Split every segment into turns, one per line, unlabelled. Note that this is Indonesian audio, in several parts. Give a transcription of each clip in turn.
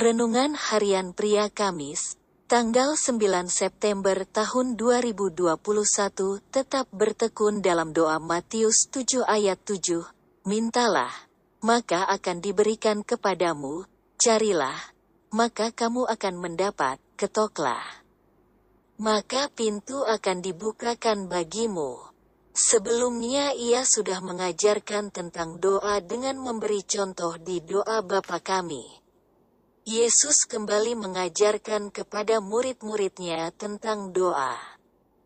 Renungan Harian Pria Kamis, tanggal 9 September tahun 2021 tetap bertekun dalam doa Matius 7 ayat 7, Mintalah, maka akan diberikan kepadamu, carilah, maka kamu akan mendapat, ketoklah. Maka pintu akan dibukakan bagimu. Sebelumnya ia sudah mengajarkan tentang doa dengan memberi contoh di doa Bapa kami. Yesus kembali mengajarkan kepada murid-muridnya tentang doa.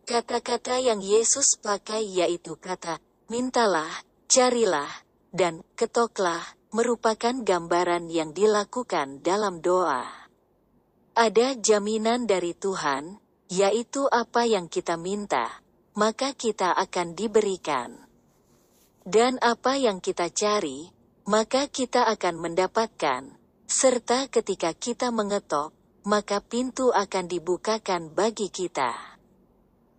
Kata-kata yang Yesus pakai yaitu kata, mintalah, carilah, dan ketoklah, merupakan gambaran yang dilakukan dalam doa. Ada jaminan dari Tuhan, yaitu apa yang kita minta, maka kita akan diberikan. Dan apa yang kita cari, maka kita akan mendapatkan serta ketika kita mengetok, maka pintu akan dibukakan bagi kita.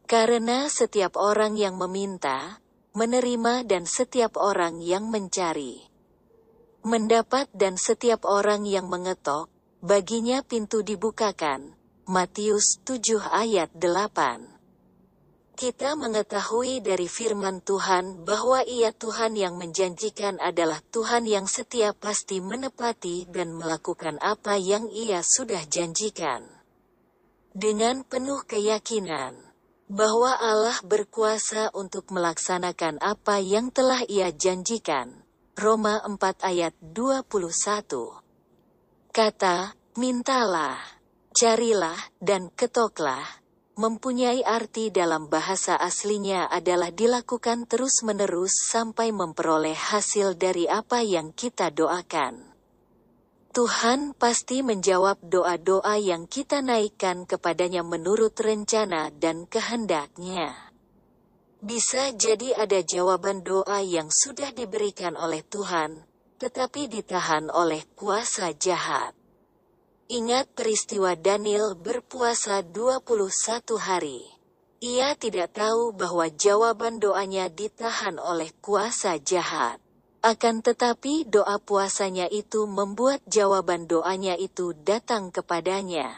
Karena setiap orang yang meminta, menerima dan setiap orang yang mencari. Mendapat dan setiap orang yang mengetok, baginya pintu dibukakan. Matius 7 ayat 8 kita mengetahui dari firman Tuhan bahwa Ia Tuhan yang menjanjikan adalah Tuhan yang setia pasti menepati dan melakukan apa yang Ia sudah janjikan. Dengan penuh keyakinan bahwa Allah berkuasa untuk melaksanakan apa yang telah Ia janjikan. Roma 4 ayat 21 Kata, mintalah, carilah, dan ketoklah mempunyai arti dalam bahasa aslinya adalah dilakukan terus-menerus sampai memperoleh hasil dari apa yang kita doakan. Tuhan pasti menjawab doa-doa yang kita naikkan kepadanya menurut rencana dan kehendaknya. Bisa jadi ada jawaban doa yang sudah diberikan oleh Tuhan, tetapi ditahan oleh kuasa jahat. Ingat peristiwa Daniel berpuasa 21 hari. Ia tidak tahu bahwa jawaban doanya ditahan oleh kuasa jahat. Akan tetapi doa puasanya itu membuat jawaban doanya itu datang kepadanya.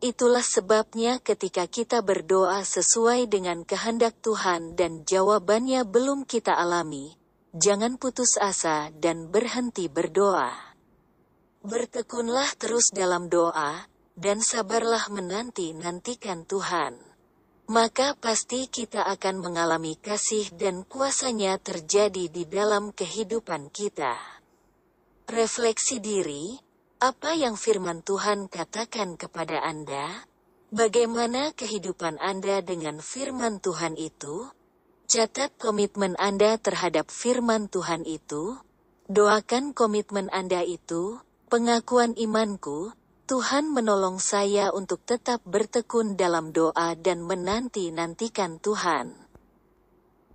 Itulah sebabnya ketika kita berdoa sesuai dengan kehendak Tuhan dan jawabannya belum kita alami, jangan putus asa dan berhenti berdoa. Bertekunlah terus dalam doa, dan sabarlah menanti-nantikan Tuhan. Maka pasti kita akan mengalami kasih dan kuasanya terjadi di dalam kehidupan kita. Refleksi diri, apa yang firman Tuhan katakan kepada Anda? Bagaimana kehidupan Anda dengan firman Tuhan itu? Catat komitmen Anda terhadap firman Tuhan itu. Doakan komitmen Anda itu, Pengakuan imanku, Tuhan menolong saya untuk tetap bertekun dalam doa dan menanti-nantikan Tuhan.